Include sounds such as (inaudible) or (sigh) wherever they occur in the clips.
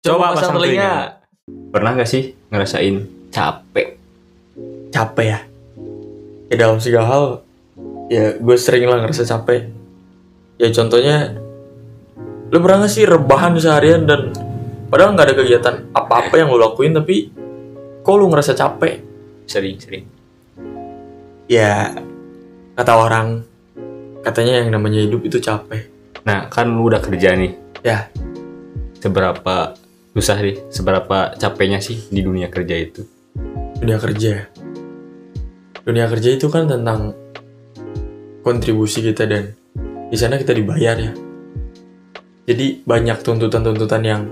Coba pasang telinga. Pernah gak sih ngerasain capek? Capek ya? Ya dalam segala hal, ya gue sering lah ngerasa capek. Ya contohnya, lu pernah gak sih rebahan seharian dan padahal nggak ada kegiatan apa-apa yang lu lakuin tapi kok lu ngerasa capek? Sering, sering. Ya kata orang, katanya yang namanya hidup itu capek. Nah, kan lu udah kerja nih. Ya, Seberapa susah nih, seberapa capeknya sih di dunia kerja itu? dunia kerja. Dunia kerja itu kan tentang kontribusi kita dan di sana kita dibayar ya. Jadi banyak tuntutan-tuntutan yang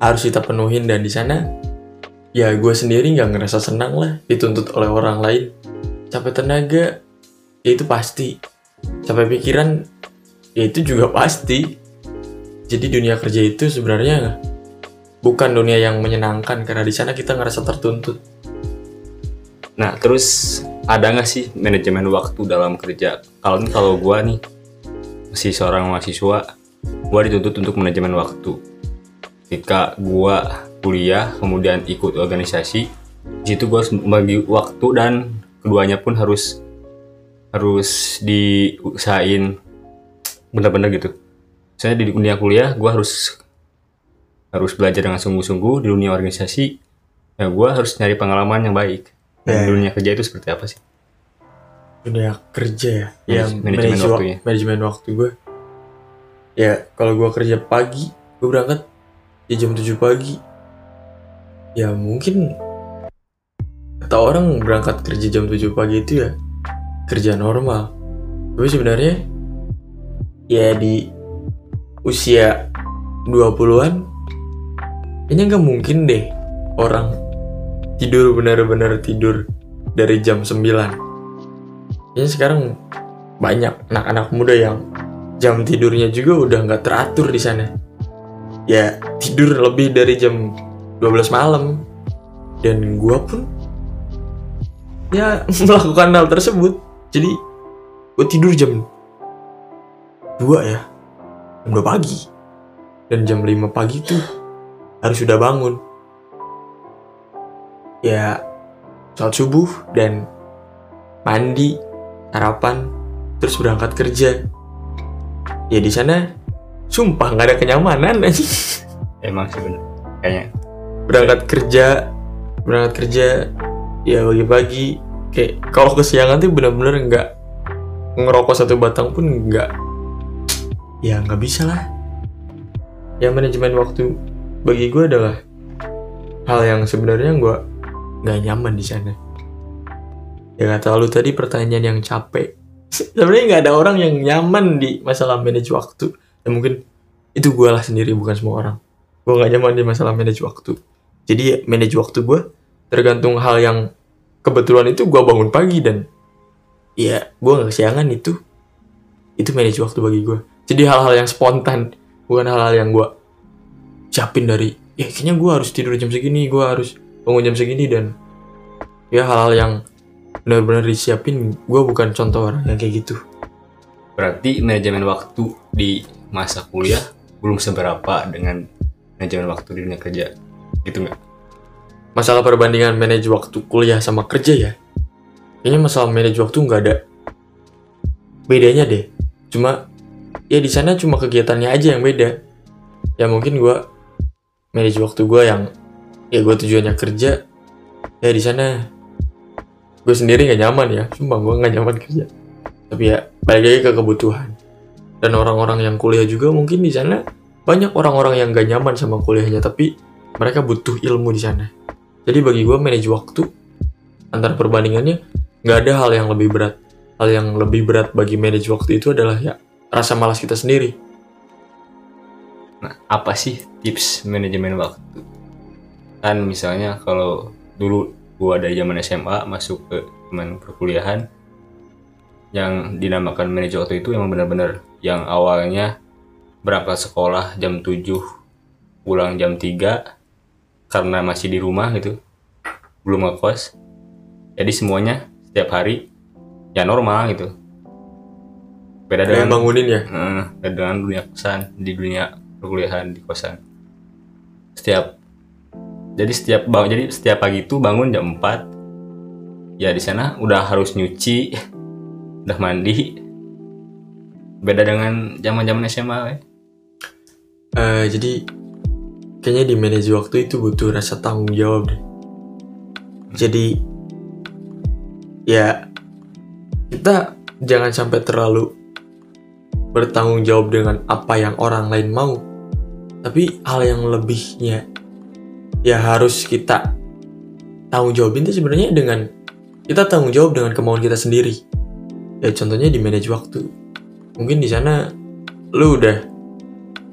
harus kita penuhin dan di sana ya gue sendiri nggak ngerasa senang lah dituntut oleh orang lain. Capek tenaga ya itu pasti. Capek pikiran ya itu juga pasti. Jadi dunia kerja itu sebenarnya bukan dunia yang menyenangkan karena di sana kita ngerasa tertuntut. Nah, terus ada nggak sih manajemen waktu dalam kerja? Kalau kalau gua nih masih seorang mahasiswa, gua dituntut untuk manajemen waktu. Ketika gua kuliah kemudian ikut organisasi, di situ gua harus membagi waktu dan keduanya pun harus harus diusahain bener-bener gitu. Saya di dunia kuliah gua harus harus belajar dengan sungguh-sungguh di dunia organisasi ya gua harus nyari pengalaman yang baik. Dan Ya. di dunia kerja itu seperti apa sih? Dunia kerja ya? Ya Manaj- manajemen manaj- waktunya. manajemen waktu gue ya kalau gue kerja pagi gue berangkat ya jam 7 pagi. Ya mungkin kata orang berangkat kerja jam 7 pagi itu ya kerja normal. Tapi sebenarnya ya di usia 20-an kayaknya nggak mungkin deh orang tidur benar-benar tidur dari jam 9 Kayaknya sekarang banyak anak-anak muda yang jam tidurnya juga udah nggak teratur di sana. Ya tidur lebih dari jam 12 malam. Dan gua pun ya (laughs) melakukan hal tersebut. Jadi gue tidur jam 2 ya. Jam 2 pagi. Dan jam 5 pagi tuh harus sudah bangun. Ya sholat subuh dan mandi sarapan terus berangkat kerja. Ya di sana sumpah nggak ada kenyamanan. (laughs) Emang sih bener kayaknya. Berangkat kerja berangkat kerja ya pagi-pagi. Kayak kalau kesiangan tuh bener-bener nggak ngerokok satu batang pun nggak ya nggak bisa lah. Ya manajemen waktu bagi gue adalah hal yang sebenarnya gue nggak nyaman di sana. Ya kata lu tadi pertanyaan yang capek. Sebenarnya nggak ada orang yang nyaman di masalah manage waktu. Ya mungkin itu gue lah sendiri bukan semua orang. Gue nggak nyaman di masalah manage waktu. Jadi ya, manage waktu gue tergantung hal yang kebetulan itu gue bangun pagi dan ya gue nggak kesiangan itu. Itu manage waktu bagi gue jadi hal-hal yang spontan bukan hal-hal yang gue siapin dari ya kayaknya gue harus tidur jam segini gue harus bangun jam segini dan ya hal-hal yang benar-benar disiapin gue bukan contoh orang yang kayak gitu. Berarti manajemen waktu di masa kuliah belum seberapa dengan manajemen waktu di dunia kerja gitu nggak? Masalah perbandingan manage waktu kuliah sama kerja ya kayaknya masalah manage waktu nggak ada bedanya deh. Cuma ya di sana cuma kegiatannya aja yang beda. Ya mungkin gua manage waktu gua yang ya gue tujuannya kerja ya di sana. Gue sendiri nggak nyaman ya sumpah gue nggak nyaman kerja. Tapi ya balik lagi ke kebutuhan. Dan orang-orang yang kuliah juga mungkin di sana banyak orang-orang yang gak nyaman sama kuliahnya tapi mereka butuh ilmu di sana. Jadi bagi gue manage waktu antara perbandingannya nggak ada hal yang lebih berat. Hal yang lebih berat bagi manage waktu itu adalah ya rasa malas kita sendiri nah apa sih tips manajemen waktu? Kan misalnya kalau dulu gua dari zaman SMA masuk ke teman perkuliahan yang dinamakan manajemen waktu itu emang benar-benar yang awalnya berangkat sekolah jam 7 pulang jam 3 karena masih di rumah gitu belum ngekos. Jadi semuanya setiap hari ya normal gitu. Beda Ada yang dengan bangunin ya? Eh, beda dengan dunia kosan di dunia perkuliahan di kosan setiap jadi setiap bang jadi setiap pagi itu bangun jam 4 ya di sana udah harus nyuci (laughs) udah mandi beda dengan zaman zaman SMA we. Eh, jadi kayaknya di manage waktu itu butuh rasa tanggung jawab deh. Jadi ya kita jangan sampai terlalu bertanggung jawab dengan apa yang orang lain mau. Tapi hal yang lebihnya ya harus kita tanggung jawabin itu sebenarnya dengan kita tanggung jawab dengan kemauan kita sendiri. Ya contohnya di manage waktu. Mungkin di sana lu udah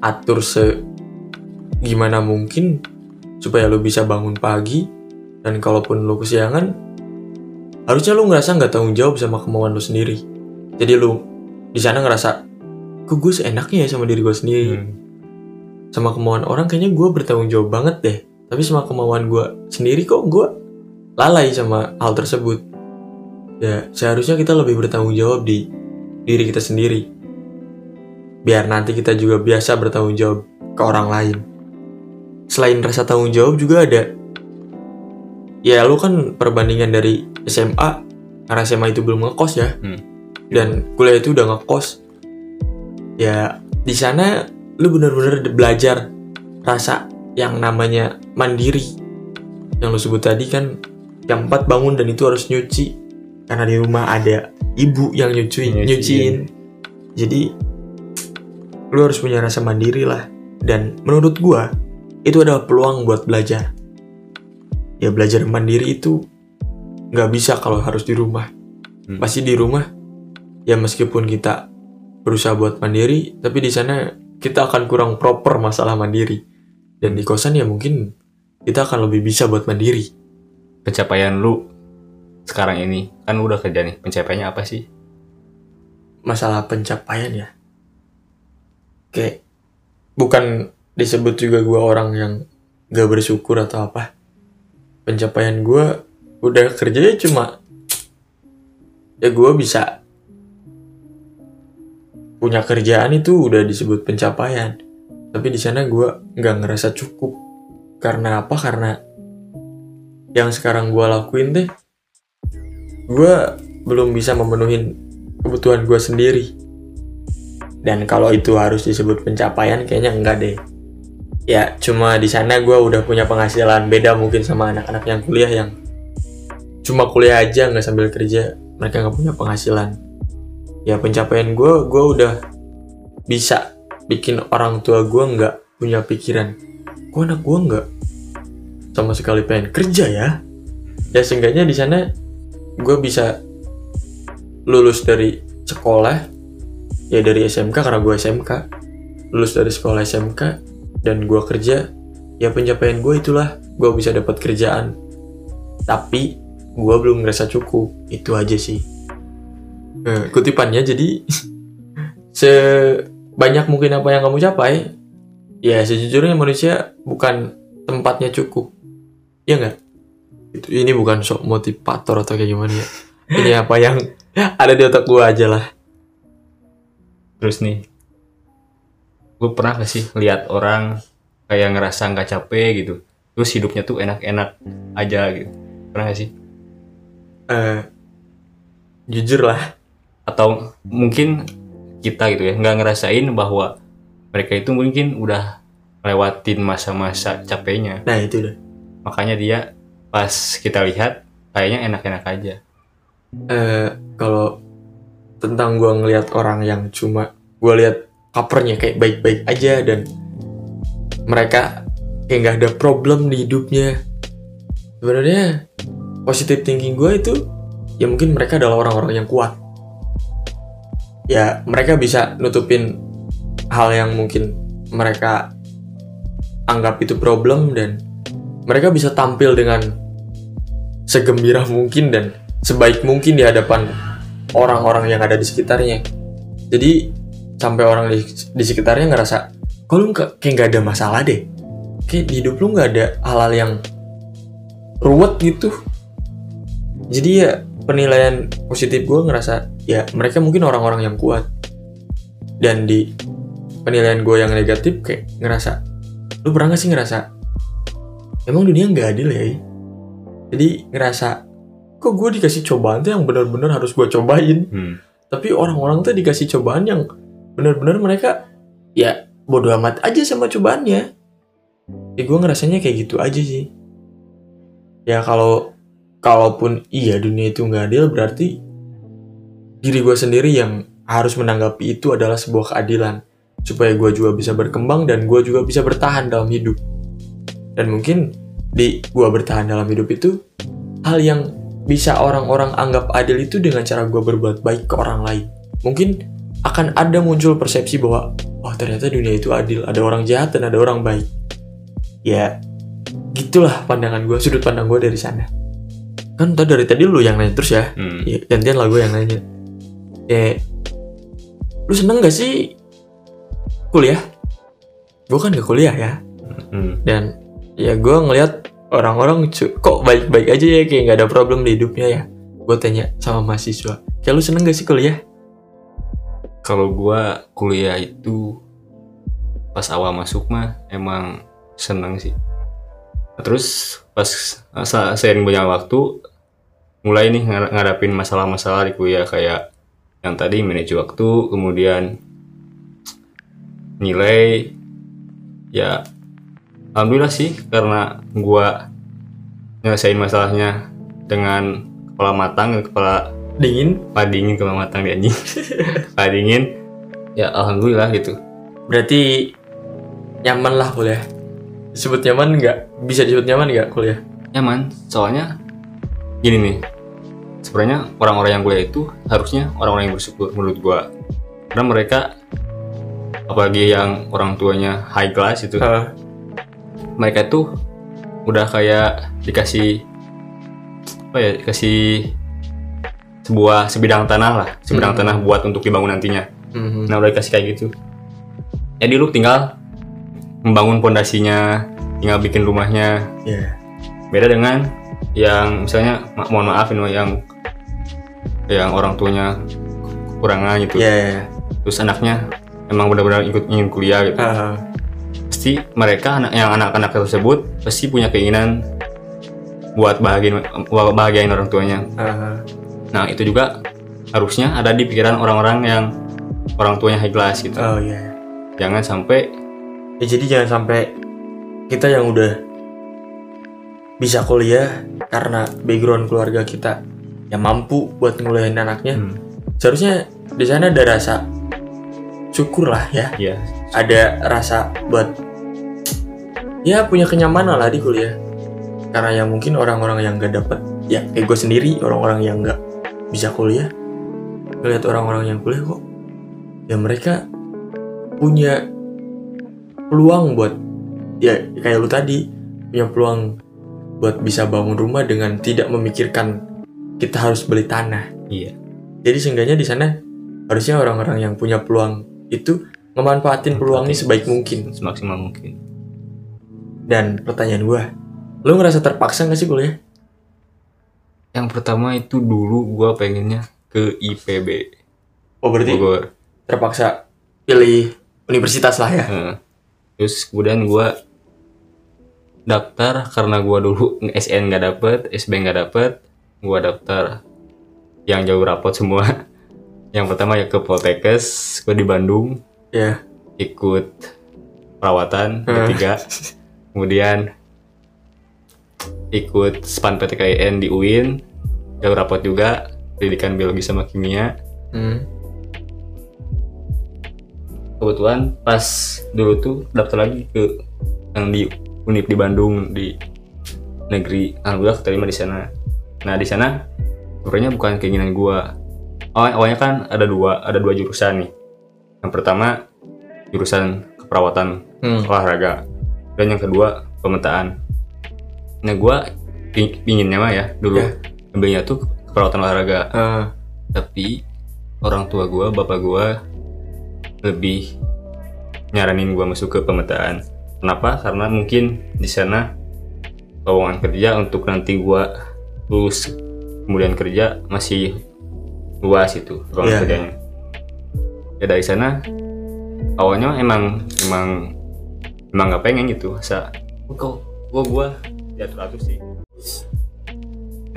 atur se gimana mungkin supaya lu bisa bangun pagi dan kalaupun lu kesiangan harusnya lu ngerasa nggak tanggung jawab sama kemauan lu sendiri jadi lu di sana ngerasa kok gue seenaknya ya sama diri gue sendiri Hmm. Sama kemauan orang kayaknya gue bertanggung jawab banget deh. Tapi sama kemauan gue sendiri kok gue lalai sama hal tersebut. Ya seharusnya kita lebih bertanggung jawab di diri kita sendiri. Biar nanti kita juga biasa bertanggung jawab ke orang lain. Selain rasa tanggung jawab juga ada. Ya lu kan perbandingan dari SMA karena SMA itu belum ngekos ya. Hmm. dan kuliah itu udah ngekos. Ya di sana lu bener-bener belajar rasa yang namanya mandiri. Yang lu sebut tadi kan jam 4 bangun dan itu harus nyuci. Karena di rumah ada ibu yang nyuciin Nyuciin. nyuciin. Jadi lu harus punya rasa mandiri lah. Dan menurut gua itu adalah peluang buat belajar. Ya belajar mandiri itu nggak bisa kalau harus di rumah. Hmm. pasti di rumah ya meskipun kita berusaha buat mandiri tapi di sana kita akan kurang proper masalah mandiri. Dan di kosan ya mungkin kita akan lebih bisa buat mandiri. Pencapaian lu sekarang ini kan lu udah kerja nih pencapaiannya apa sih? Masalah pencapaian ya. Kayak bukan disebut juga gue orang yang gak bersyukur atau apa. Pencapaian gue udah kerjanya cuma ya gue bisa punya kerjaan itu udah disebut pencapaian. Tapi di sana gue nggak ngerasa cukup. Karena apa? Karena yang sekarang gue lakuin deh gue belum bisa memenuhi kebutuhan gue sendiri. Dan kalau itu harus disebut pencapaian kayaknya enggak deh. Ya cuma di sana gue udah punya penghasilan beda mungkin sama anak-anak yang kuliah yang cuma kuliah aja nggak sambil kerja. Mereka nggak punya penghasilan ya pencapaian gue gue udah bisa bikin orang tua gue nggak punya pikiran. Kok anak gue nggak sama sekali pengen kerja ya. Ya seenggaknya di sana gue bisa lulus dari sekolah ya dari SMK karena gue SMK lulus dari sekolah SMK dan gue kerja ya pencapaian gue itulah. Gue bisa dapat kerjaan. Tapi gue belum ngerasa cukup. Itu aja sih Eh, kutipannya jadi (laughs) sebanyak mungkin apa yang kamu capai ya sejujurnya manusia bukan tempatnya cukup. Ya nggak? Itu ini bukan sok motivator atau kayak gimana ya? (laughs) Ini apa yang ada di otak gue aja lah. Terus nih gue pernah gak sih lihat orang kayak ngerasa nggak capek gitu? Terus hidupnya tuh enak-enak aja gitu. Pernah gak sih? Eh, jujur lah atau mungkin kita gitu ya nggak ngerasain bahwa mereka itu mungkin udah lewatin masa-masa capeknya. Nah itu deh makanya dia pas kita lihat kayaknya enak-enak aja. Eh, kalau tentang gue ngelihat orang yang cuma gue lihat covernya kayak baik-baik aja dan mereka kayak nggak ada problem di hidupnya. Sebenarnya positive thinking gue itu ya mungkin mereka adalah orang-orang yang kuat ya mereka bisa nutupin hal yang mungkin mereka anggap itu problem dan mereka bisa tampil dengan segembira mungkin dan sebaik mungkin di hadapan orang-orang yang ada di sekitarnya. Jadi sampai orang di, di sekitarnya ngerasa, kok lu kayak nggak ada masalah deh. Kayak di hidup lu nggak ada hal-hal yang ruwet gitu. Jadi ya penilaian positif gue ngerasa ya mereka mungkin orang-orang yang kuat. Dan di penilaian gue yang negatif kayak ngerasa, lu pernah gak sih ngerasa emang dunia nggak adil ya jadi ngerasa kok gue dikasih cobaan tuh yang benar-benar harus gue cobain Hmm. tapi orang-orang tuh dikasih cobaan yang benar-benar mereka ya bodoh amat aja sama cobaannya ya gue ngerasanya kayak gitu aja sih ya kalau kalaupun iya dunia itu nggak adil berarti diri gue sendiri yang harus menanggapi itu adalah sebuah keadilan. Supaya gue juga bisa berkembang dan gue juga bisa bertahan dalam hidup. Dan mungkin di gue bertahan dalam hidup itu hal yang bisa orang-orang anggap adil itu dengan cara gue berbuat baik ke orang lain. Mungkin akan ada muncul persepsi bahwa oh ternyata dunia itu adil. Ada orang jahat dan ada orang baik. Ya gitulah pandangan gue sudut pandang gue dari sana kan tadi dari tadi lu yang nanya terus ya Hmm. ya, gantian lah gue yang nanya ya lu seneng gak sih kuliah gue kan gak kuliah ya Hmm. dan ya gue ngelihat orang-orang kok baik-baik aja ya kayak nggak ada problem di hidupnya ya gue tanya sama mahasiswa kayak lu seneng gak sih kuliah Kalau gua kuliah itu pas awal masuk mah emang seneng sih. Terus pas sa- seiring banyak waktu mulai nih ngad- ngadapin masalah-masalah di kuliah kayak yang tadi manage waktu, kemudian nilai ya alhamdulillah sih karena gua nyelesain masalahnya dengan kepala matang dan kepala dingin? Kepala dingin kepala matang di anjing. (laughs) Kepala dingin ya alhamdulillah gitu. Berarti nyaman lah kuliah disebut nyaman nggak? Bisa disebut nyaman nggak kuliah? Nyaman soalnya gini nih. Sebenarnya orang-orang yang kuliah itu harusnya orang-orang yang bersyukur menurut gua. Karena mereka apalagi yang orang tuanya high class itu mereka itu udah kayak dikasih apa ya dikasih sebuah sebidang tanah lah. Sebidang Hmm. tanah buat untuk dibangun nantinya. Mhm. Nah udah dikasih kayak gitu. Jadi lu tinggal membangun pondasinya, tinggal bikin rumahnya. ya Beda dengan yang misalnya ma- mohon maaf ini yang yang orang tuanya kekurangan gitu. ya ya. Terus anaknya emang benar-benar ikut ingin kuliah gitu. Ah, Pasti mereka anak yang anak-anak tersebut pasti punya keinginan buat bahagiain buat bahagiain orang tuanya. ah. Nah, itu juga harusnya ada di pikiran orang-orang yang orang tuanya high class gitu. oh ya Jangan sampai Ya, jadi jangan sampai kita yang udah bisa kuliah karena background keluarga kita yang mampu buat nguliahin anaknya. hmm, Seharusnya di sana ada rasa syukur lah ya. ya Ada rasa buat ya punya kenyamanan lah di kuliah. Karena yang mungkin orang-orang yang gak dapet ya kayak gue sendiri orang-orang yang gak bisa kuliah ngeliat orang-orang yang kuliah kok ya mereka punya peluang buat ya kayak lu tadi punya peluang buat bisa bangun rumah dengan tidak memikirkan kita harus beli tanah. Iya. Jadi seenggaknya di sana harusnya orang-orang yang punya peluang itu memanfaatin peluang ini sebaik mungkin. semaksimal mungkin. Dan pertanyaan gua, lu ngerasa terpaksa gak sih kuliah? Yang pertama itu dulu gua pengennya ke IPB Oh berarti Bogor. terpaksa pilih universitas lah ya? Heeh. Terus kemudian gua daftar karena gua dulu (laughs) SN nggak dapet, SB nggak dapet, gua daftar yang jauh rapot semua. (laughs) Yang pertama ya ke Poltekkes, gua di Bandung Ya. ikut perawatan Hmm. ketiga. (laughs) Kemudian ikut SPAN PTKIN di UIN, jauh rapot juga, pendidikan biologi sama kimia. Hmm. Kebetulan pas dulu tuh daftar lagi ke yang di Unip di Bandung di negeri alhamdulillah keterima di sana. Nah di sana sebenarnya bukan keinginan gua. Awal awalnya kan ada dua ada dua jurusan nih. Yang pertama jurusan keperawatan Hmm. olahraga dan yang kedua pemetaan. Nah gua ping- pinginnya mah ya dulu Ya. ambilnya tuh keperawatan olahraga. Ah, tapi orang tua gua bapak gua lebih nyaranin gua masuk ke pemetaan. Kenapa? Karena mungkin di sana lowongan kerja untuk nanti gua lulus kemudian kerja masih luas itu ruang Iya. kerjanya. Ya dari sana awalnya emang emang emang nggak pengen gitu asa kok gua gua diatur atur sih.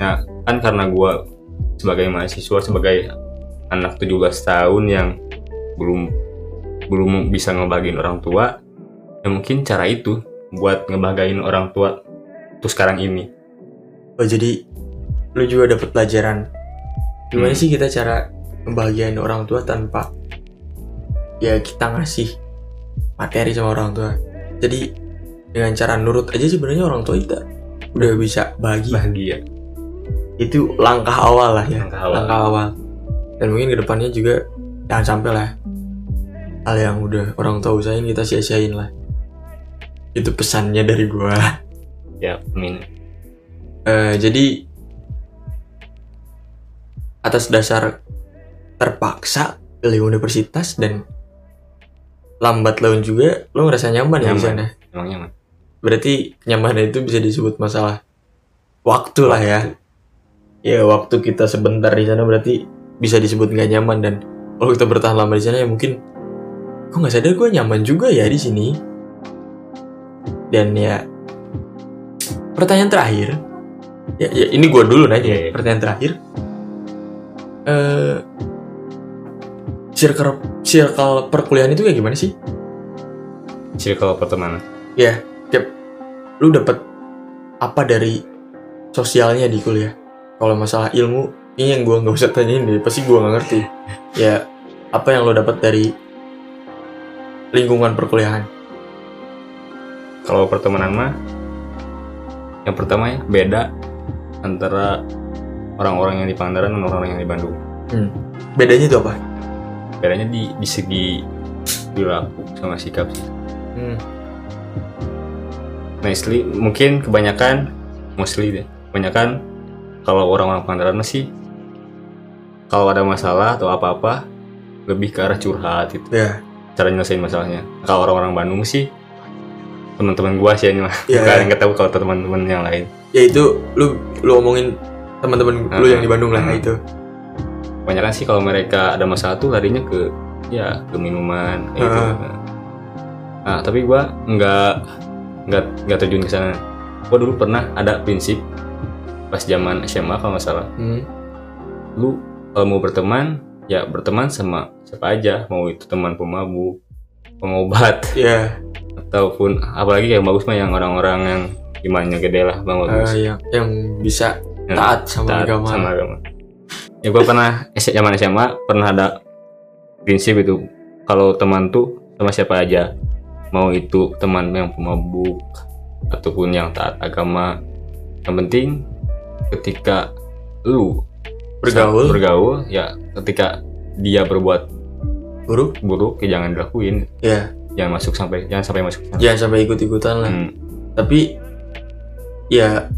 Nah kan karena gue sebagai mahasiswa sebagai anak 17 tahun yang belum belum bisa ngebagiin orang tua ya mungkin cara itu buat ngebagain orang tua tuh sekarang ini. Oh jadi lu juga dapat pelajaran. Gimana Hmm. sih kita cara membahagiain orang tua tanpa ya kita ngasih materi sama orang tua? Jadi dengan cara nurut aja sebenarnya orang tua kita udah bisa bahagia bahagia. Itu langkah awal lah ya. Langkah awal. langkah awal. Dan mungkin ke depannya juga jangan sampai lah hal yang udah orang tua usahain kita sia-siain lah. Itu pesannya dari gua. Ya amin. Eh, jadi atas dasar terpaksa pilih universitas dan lambat laun juga lo ngerasa nyaman, ya di Nyaman. sana emang nyaman. Berarti kenyamanan itu bisa disebut masalah waktu lah ya. Ya waktu kita sebentar di sana berarti bisa disebut nggak nyaman dan kalau kita bertahan lama di sana ya mungkin kok nggak sadar gue nyaman juga ya di sini? Dan ya pertanyaan terakhir. Ya, ya ini gue dulu nanya iya. pertanyaan terakhir. Eh circle circle perkuliahan itu kayak gimana sih? Circle pertemanan. Ya tiap lu dapat apa dari sosialnya di kuliah? Kalau masalah ilmu ini yang gua nggak usah tanyain deh pasti gua nggak ngerti. Ya apa yang lo dapat dari lingkungan perkuliahan. Kalau pertemanan mah yang pertama ya beda antara orang-orang yang di Pangandaran dan orang-orang yang di Bandung. Bedanya itu apa? Bedanya di di segi perilaku sama sikap sih. Hmm. mostly mungkin kebanyakan mostly deh kebanyakan kalau orang-orang Pangandaran mah sih kalau ada masalah atau apa-apa lebih ke arah curhat gitu. Ya cara nyelesain masalahnya kalau orang-orang Bandung sih teman-teman gua sih ini mah Iya, bukan iya. nggak tahu kalau teman-teman yang lain ya itu lu lu omongin teman-teman lu Ah, yang di Bandung lah ah. itu kebanyakan sih kalau mereka ada masalah tuh larinya ke ya ke minuman kayak gitu. Ah. Nah, tapi gua nggak nggak nggak terjun ke sana. Gua dulu pernah ada prinsip pas zaman SMA kalau nggak salah. hmm. Lu kalau mau berteman ya berteman sama siapa aja, mau itu teman pemabuk, pengobat ya ataupun apalagi yang bagus mah yang orang-orang yang imannya gede lah bang bagus. eh, yang yang bisa Yang taat sama taat agama sama agama. Ya gue pernah zaman SMA pernah ada prinsip itu kalau teman tuh sama siapa aja mau itu teman yang pemabuk ataupun yang taat agama yang penting ketika lu Bergaul. bergaul ya ketika dia berbuat buruk. buruk ya jangan dilakuin. Ya. Jangan masuk sampai jangan sampai masuk sana. jangan sampai ikut-ikutan lah. Hmm, tapi ya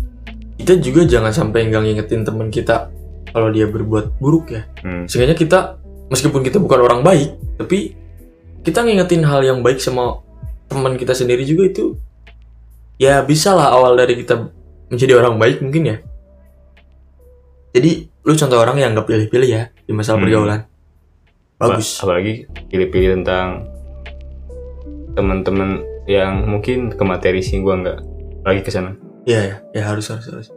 kita juga jangan sampai nggak ngingetin teman kita kalau dia berbuat buruk ya. Hmm. sehingga kita meskipun kita bukan orang baik tapi kita ngingetin hal yang baik sama teman kita sendiri juga itu ya bisa lah awal dari kita menjadi orang baik mungkin ya. Jadi lu contoh orang yang nggak pilih-pilih ya di masalah Hmm. pergaulan bagus Apa- apalagi pilih-pilih tentang teman-teman yang mungkin ke materi sih gua nggak lagi ke sana Iya ya, ya harus harus harus.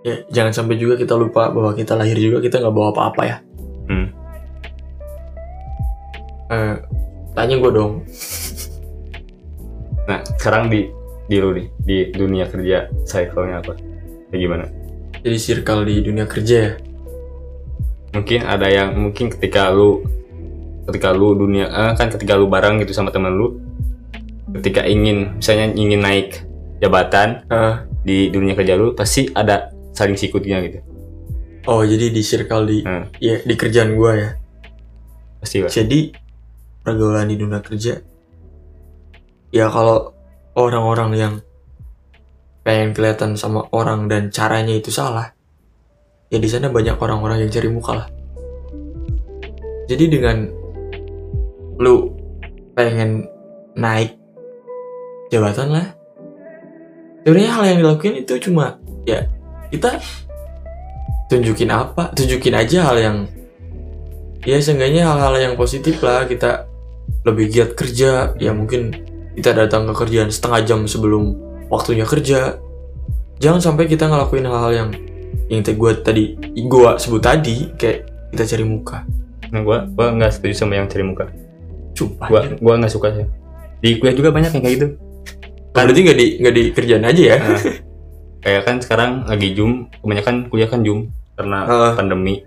Ya jangan sampai juga kita lupa bahwa kita lahir juga kita nggak bawa apa-apa ya. Hmm. Eh, tanya gue dong. Nah, sekarang di di lu nih, di dunia kerja cycle-nya apa? Kayak gimana? Jadi circle di dunia kerja ya. Mungkin ada yang mungkin ketika lu ketika lu dunia eh, kan ketika lu bareng gitu sama teman lu ketika ingin misalnya ingin naik jabatan Ah, di dunia kerja lu pasti ada saling sikutnya gitu. oh jadi di circle di Hmm. ya di kerjaan gue ya. Pasti lah. Jadi pergaulan di dunia kerja. Ya kalau orang-orang yang pengen kelihatan sama orang dan caranya itu salah, ya di sana banyak orang-orang yang cari muka lah. Jadi dengan lu pengen naik jabatan lah, sebenarnya hal yang dilakuin itu cuma ya kita tunjukin apa, tunjukin aja hal yang ya seenggaknya hal-hal yang positif lah kita lebih giat kerja ya mungkin kita datang ke kerjaan setengah jam sebelum waktunya kerja jangan sampai kita ngelakuin hal-hal yang yang gue tadi gue sebut tadi kayak kita cari muka nah gua gua nggak setuju sama yang cari muka Sumpah. gua gua nggak suka sih di kuliah juga banyak yang kayak gitu Kan berarti nggak di nggak di kerjaan aja ya? Nah, kayak kan sekarang lagi zoom kebanyakan kuliah kan zoom karena Ah. pandemi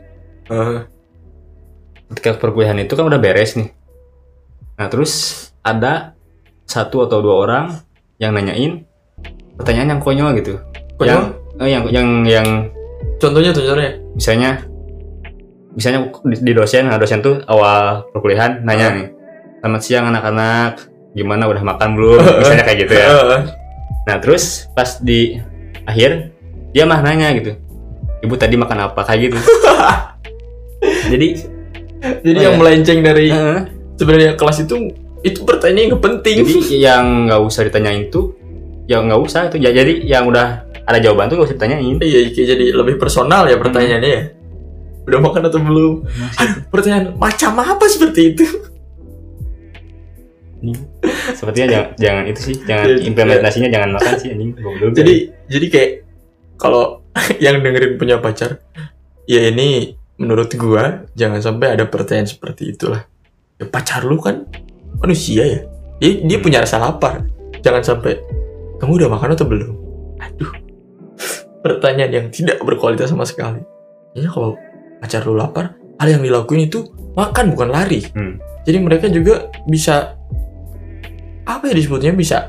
Heeh. ketika perkuliahan itu kan udah beres nih nah terus ada satu atau dua orang yang nanyain pertanyaan yang konyol gitu Konyol? yang eh, yang yang yang contohnya contohnya. misalnya misalnya di, di dosen nah dosen tuh awal perkuliahan nanya Ah. nih selamat siang anak-anak gimana udah makan belum (laughs) misalnya kayak gitu ya Heeh. nah terus pas di akhir dia mah nanya gitu ibu tadi makan apa kayak gitu (laughs) jadi Jadi Oh, yang iya. melenceng dari eh, sebenarnya kelas itu itu pertanyaan yang penting. jadi yang nggak usah ditanyain tuh ya nggak usah itu ya jadi yang udah ada jawaban tuh gak usah ditanyain Iya, kayak jadi lebih personal ya pertanyaannya ya. Udah makan atau belum? Aduh, pertanyaan macam apa seperti itu? sepertinya jangan, jangan itu sih jangan Jadi- implementasinya jangan makan sih anjing Jadi jadi kayak kalau (laughs) yang dengerin punya pacar, ya ini menurut gua jangan sampai ada pertanyaan seperti itulah. Ya, pacar lu kan manusia ya. Dia, dia Hmm. punya rasa lapar. Jangan sampai kamu udah makan atau belum? Aduh. Pertanyaan yang tidak berkualitas sama sekali. Ya kalau pacar lu lapar, hal yang dilakuin itu makan bukan lari. Hmm. Jadi mereka juga bisa apa ya disebutnya bisa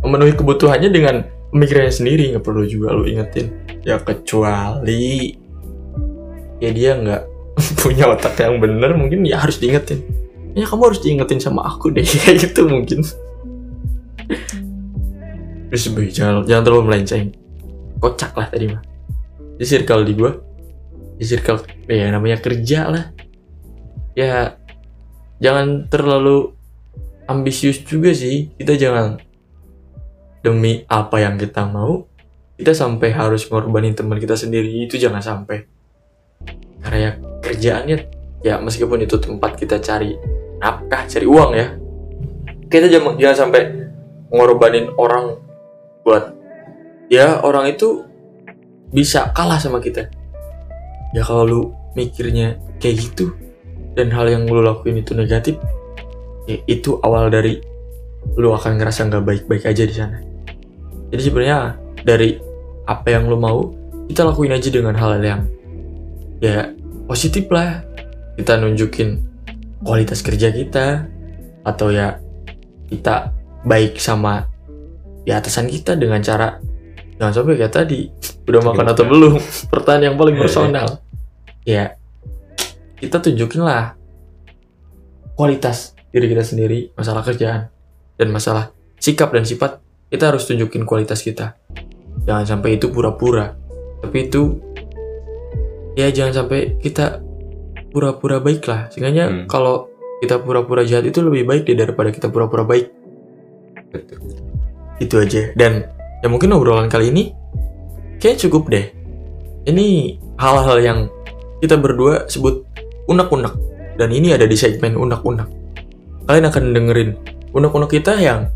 memenuhi kebutuhannya dengan pemikirannya sendiri nggak perlu juga lu ingetin ya kecuali ya dia nggak (laughs) punya otak yang bener mungkin ya harus diingetin ya kamu harus diingetin sama aku deh (laughs) kayak gitu mungkin jangan jangan terlalu melenceng. Kocak lah tadi mah di circle di gua. Di circle ya namanya kerja lah. Ya jangan terlalu ambisius juga sih. Kita jangan demi apa yang kita mau kita sampai harus ngorbanin teman kita sendiri. Itu jangan sampai. Karena ya kerjaannya ya meskipun itu tempat kita cari nafkah cari uang ya. Kita jangan, jangan sampai ngorbanin orang buat ya orang itu bisa kalah sama kita. Ya kalau lu mikirnya kayak gitu dan hal yang lu lakuin itu negatif ya itu awal dari lu akan ngerasa nggak baik-baik aja di sana. Jadi sebenarnya dari apa yang lu mau kita lakuin aja dengan hal yang ya positif lah. Kita nunjukin kualitas kerja kita atau ya kita baik sama di atasan kita dengan cara jangan sampai kayak tadi udah makan atau belum. (laughs) Pertanyaan yang paling personal. Ya kita tunjukin lah kualitas diri kita sendiri masalah kerjaan dan masalah sikap dan sifat kita harus tunjukin kualitas kita. Jangan sampai itu pura-pura. Tapi itu ya jangan sampai kita pura-pura baik lah. Sehingga Hmm. kalau kita pura-pura jahat itu lebih baik deh daripada kita pura-pura baik. Betul. Itu aja. Dan ya mungkin obrolan kali ini kayak cukup deh. Ini hal-hal yang kita berdua sebut unek-unek. Dan ini ada di segmen unek-unek. Kalian akan dengerin unek-unek kita yang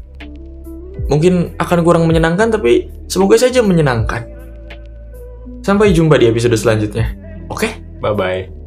mungkin akan kurang menyenangkan tapi semoga saja menyenangkan. Sampai jumpa di episode selanjutnya. Oke? Bye bye